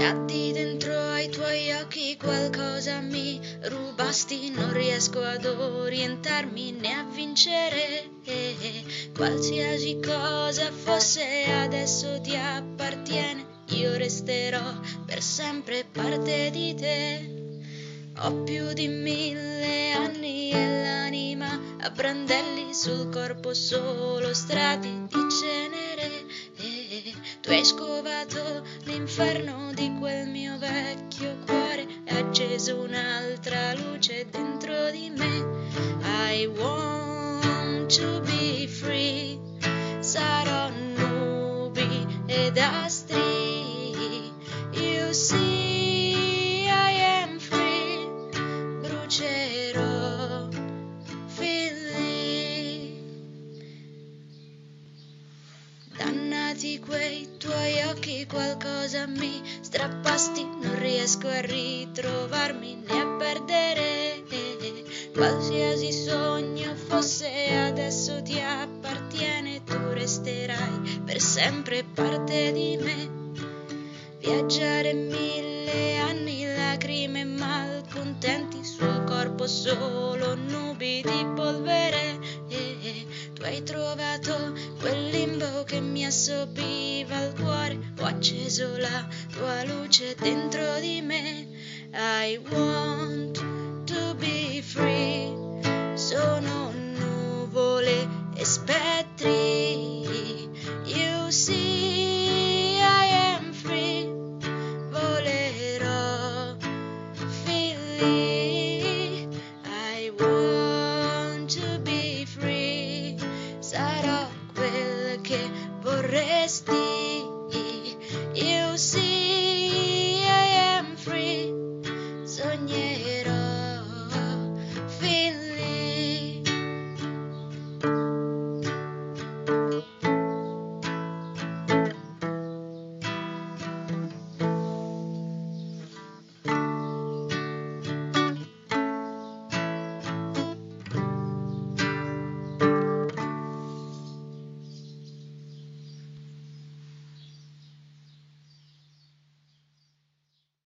Caddi dentro ai tuoi occhi, qualcosa mi rubasti, non riesco ad orientarmi né a vincere. Qualsiasi cosa fosse adesso ti appartiene, io resterò per sempre parte di te. Ho più di mille anni e l'anima a brandelli sul corpo solo strati di cenere. Tu hai scovato l'inferno to be free. Sarò nubi ed astri. You see, I am free. Brucerò fili. Dannati quei tuoi occhi, qualcosa mi strappasti, non riesco a ritrovarmi né a perdere. Qualsiasi sogno sempre parte di me. Viaggiare mille anni, lacrime malcontenti sul corpo, solo nubi di polvere. Eh, eh. Tu hai trovato quel limbo che mi assopiva il cuore, ho acceso la tua luce dentro